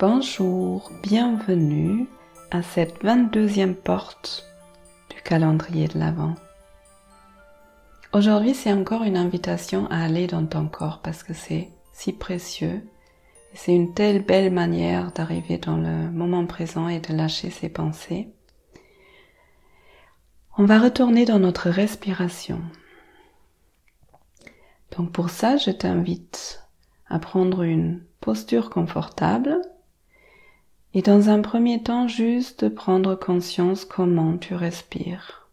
Bonjour, bienvenue à cette 22e porte du calendrier de l'Avent. Aujourd'hui, c'est encore une invitation à aller dans ton corps parce que c'est si précieux et c'est une telle belle manière d'arriver dans le moment présent et de lâcher ses pensées. On va retourner dans notre respiration. Donc pour ça, je t'invite à prendre une posture confortable et dans un premier temps juste de prendre conscience comment tu respires.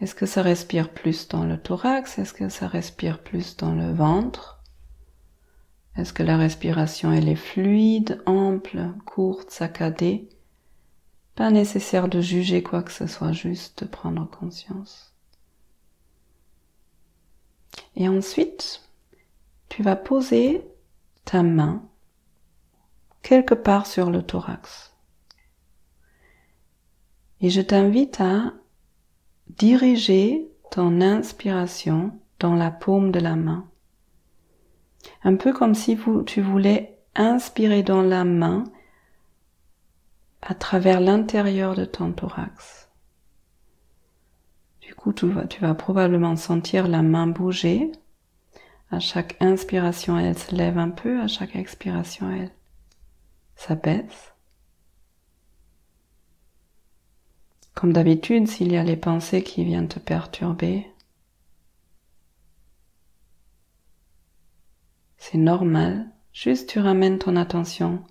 Est-ce que ça respire plus dans le thorax? Est-ce que ça respire plus dans le ventre? Est-ce que la respiration elle est fluide, ample, courte, saccadée? Pas nécessaire de juger quoi que ce soit, juste de prendre conscience. Et ensuite, tu vas poser ta main quelque part sur le thorax. Et je t'invite à diriger ton inspiration dans la paume de la main. Un peu comme si tu voulais inspirer dans la main à travers l'intérieur de ton thorax. Du coup, tu vas, tu vas probablement sentir la main bouger. À chaque inspiration, elle se lève un peu, à chaque expiration, elle s'abaisse. Comme d'habitude, s'il y a les pensées qui viennent te perturber, c'est normal. Juste tu ramènes ton attention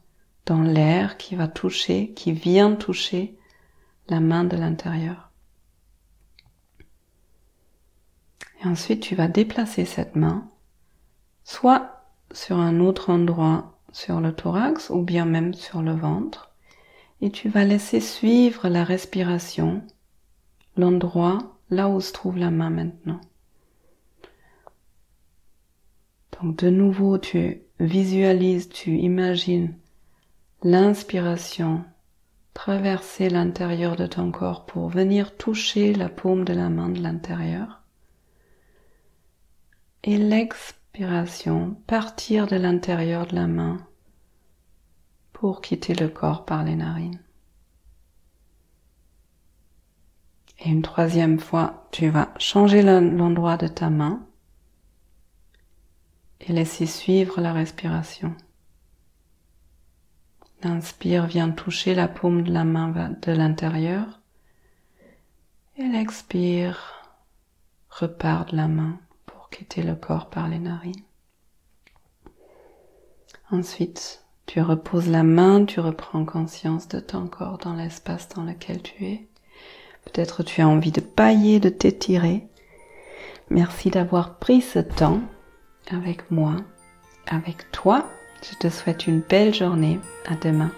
dans l'air qui va toucher, qui vient toucher la main de l'intérieur. Et ensuite tu vas déplacer cette main, soit sur un autre endroit sur le thorax ou bien même sur le ventre et tu vas laisser suivre la respiration, l'endroit là où se trouve la main maintenant. Donc de nouveau tu visualises, tu imagines l'inspiration traverser l'intérieur de ton corps pour venir toucher la paume de la main de l'intérieur. Et l'expiration partir de l'intérieur de la main pour quitter le corps par les narines. Et une troisième fois, tu vas changer l'endroit de ta main et laisser suivre la respiration. L'inspire vient toucher la paume de la main de l'intérieur et l'expire repart de la main le corps par les narines. Ensuite, tu reposes la main, tu reprends conscience de ton corps dans l'espace dans lequel tu es. Peut-être tu as envie de pailler, de t'étirer. Merci d'avoir pris ce temps avec moi, avec toi. Je te souhaite une belle journée. À demain.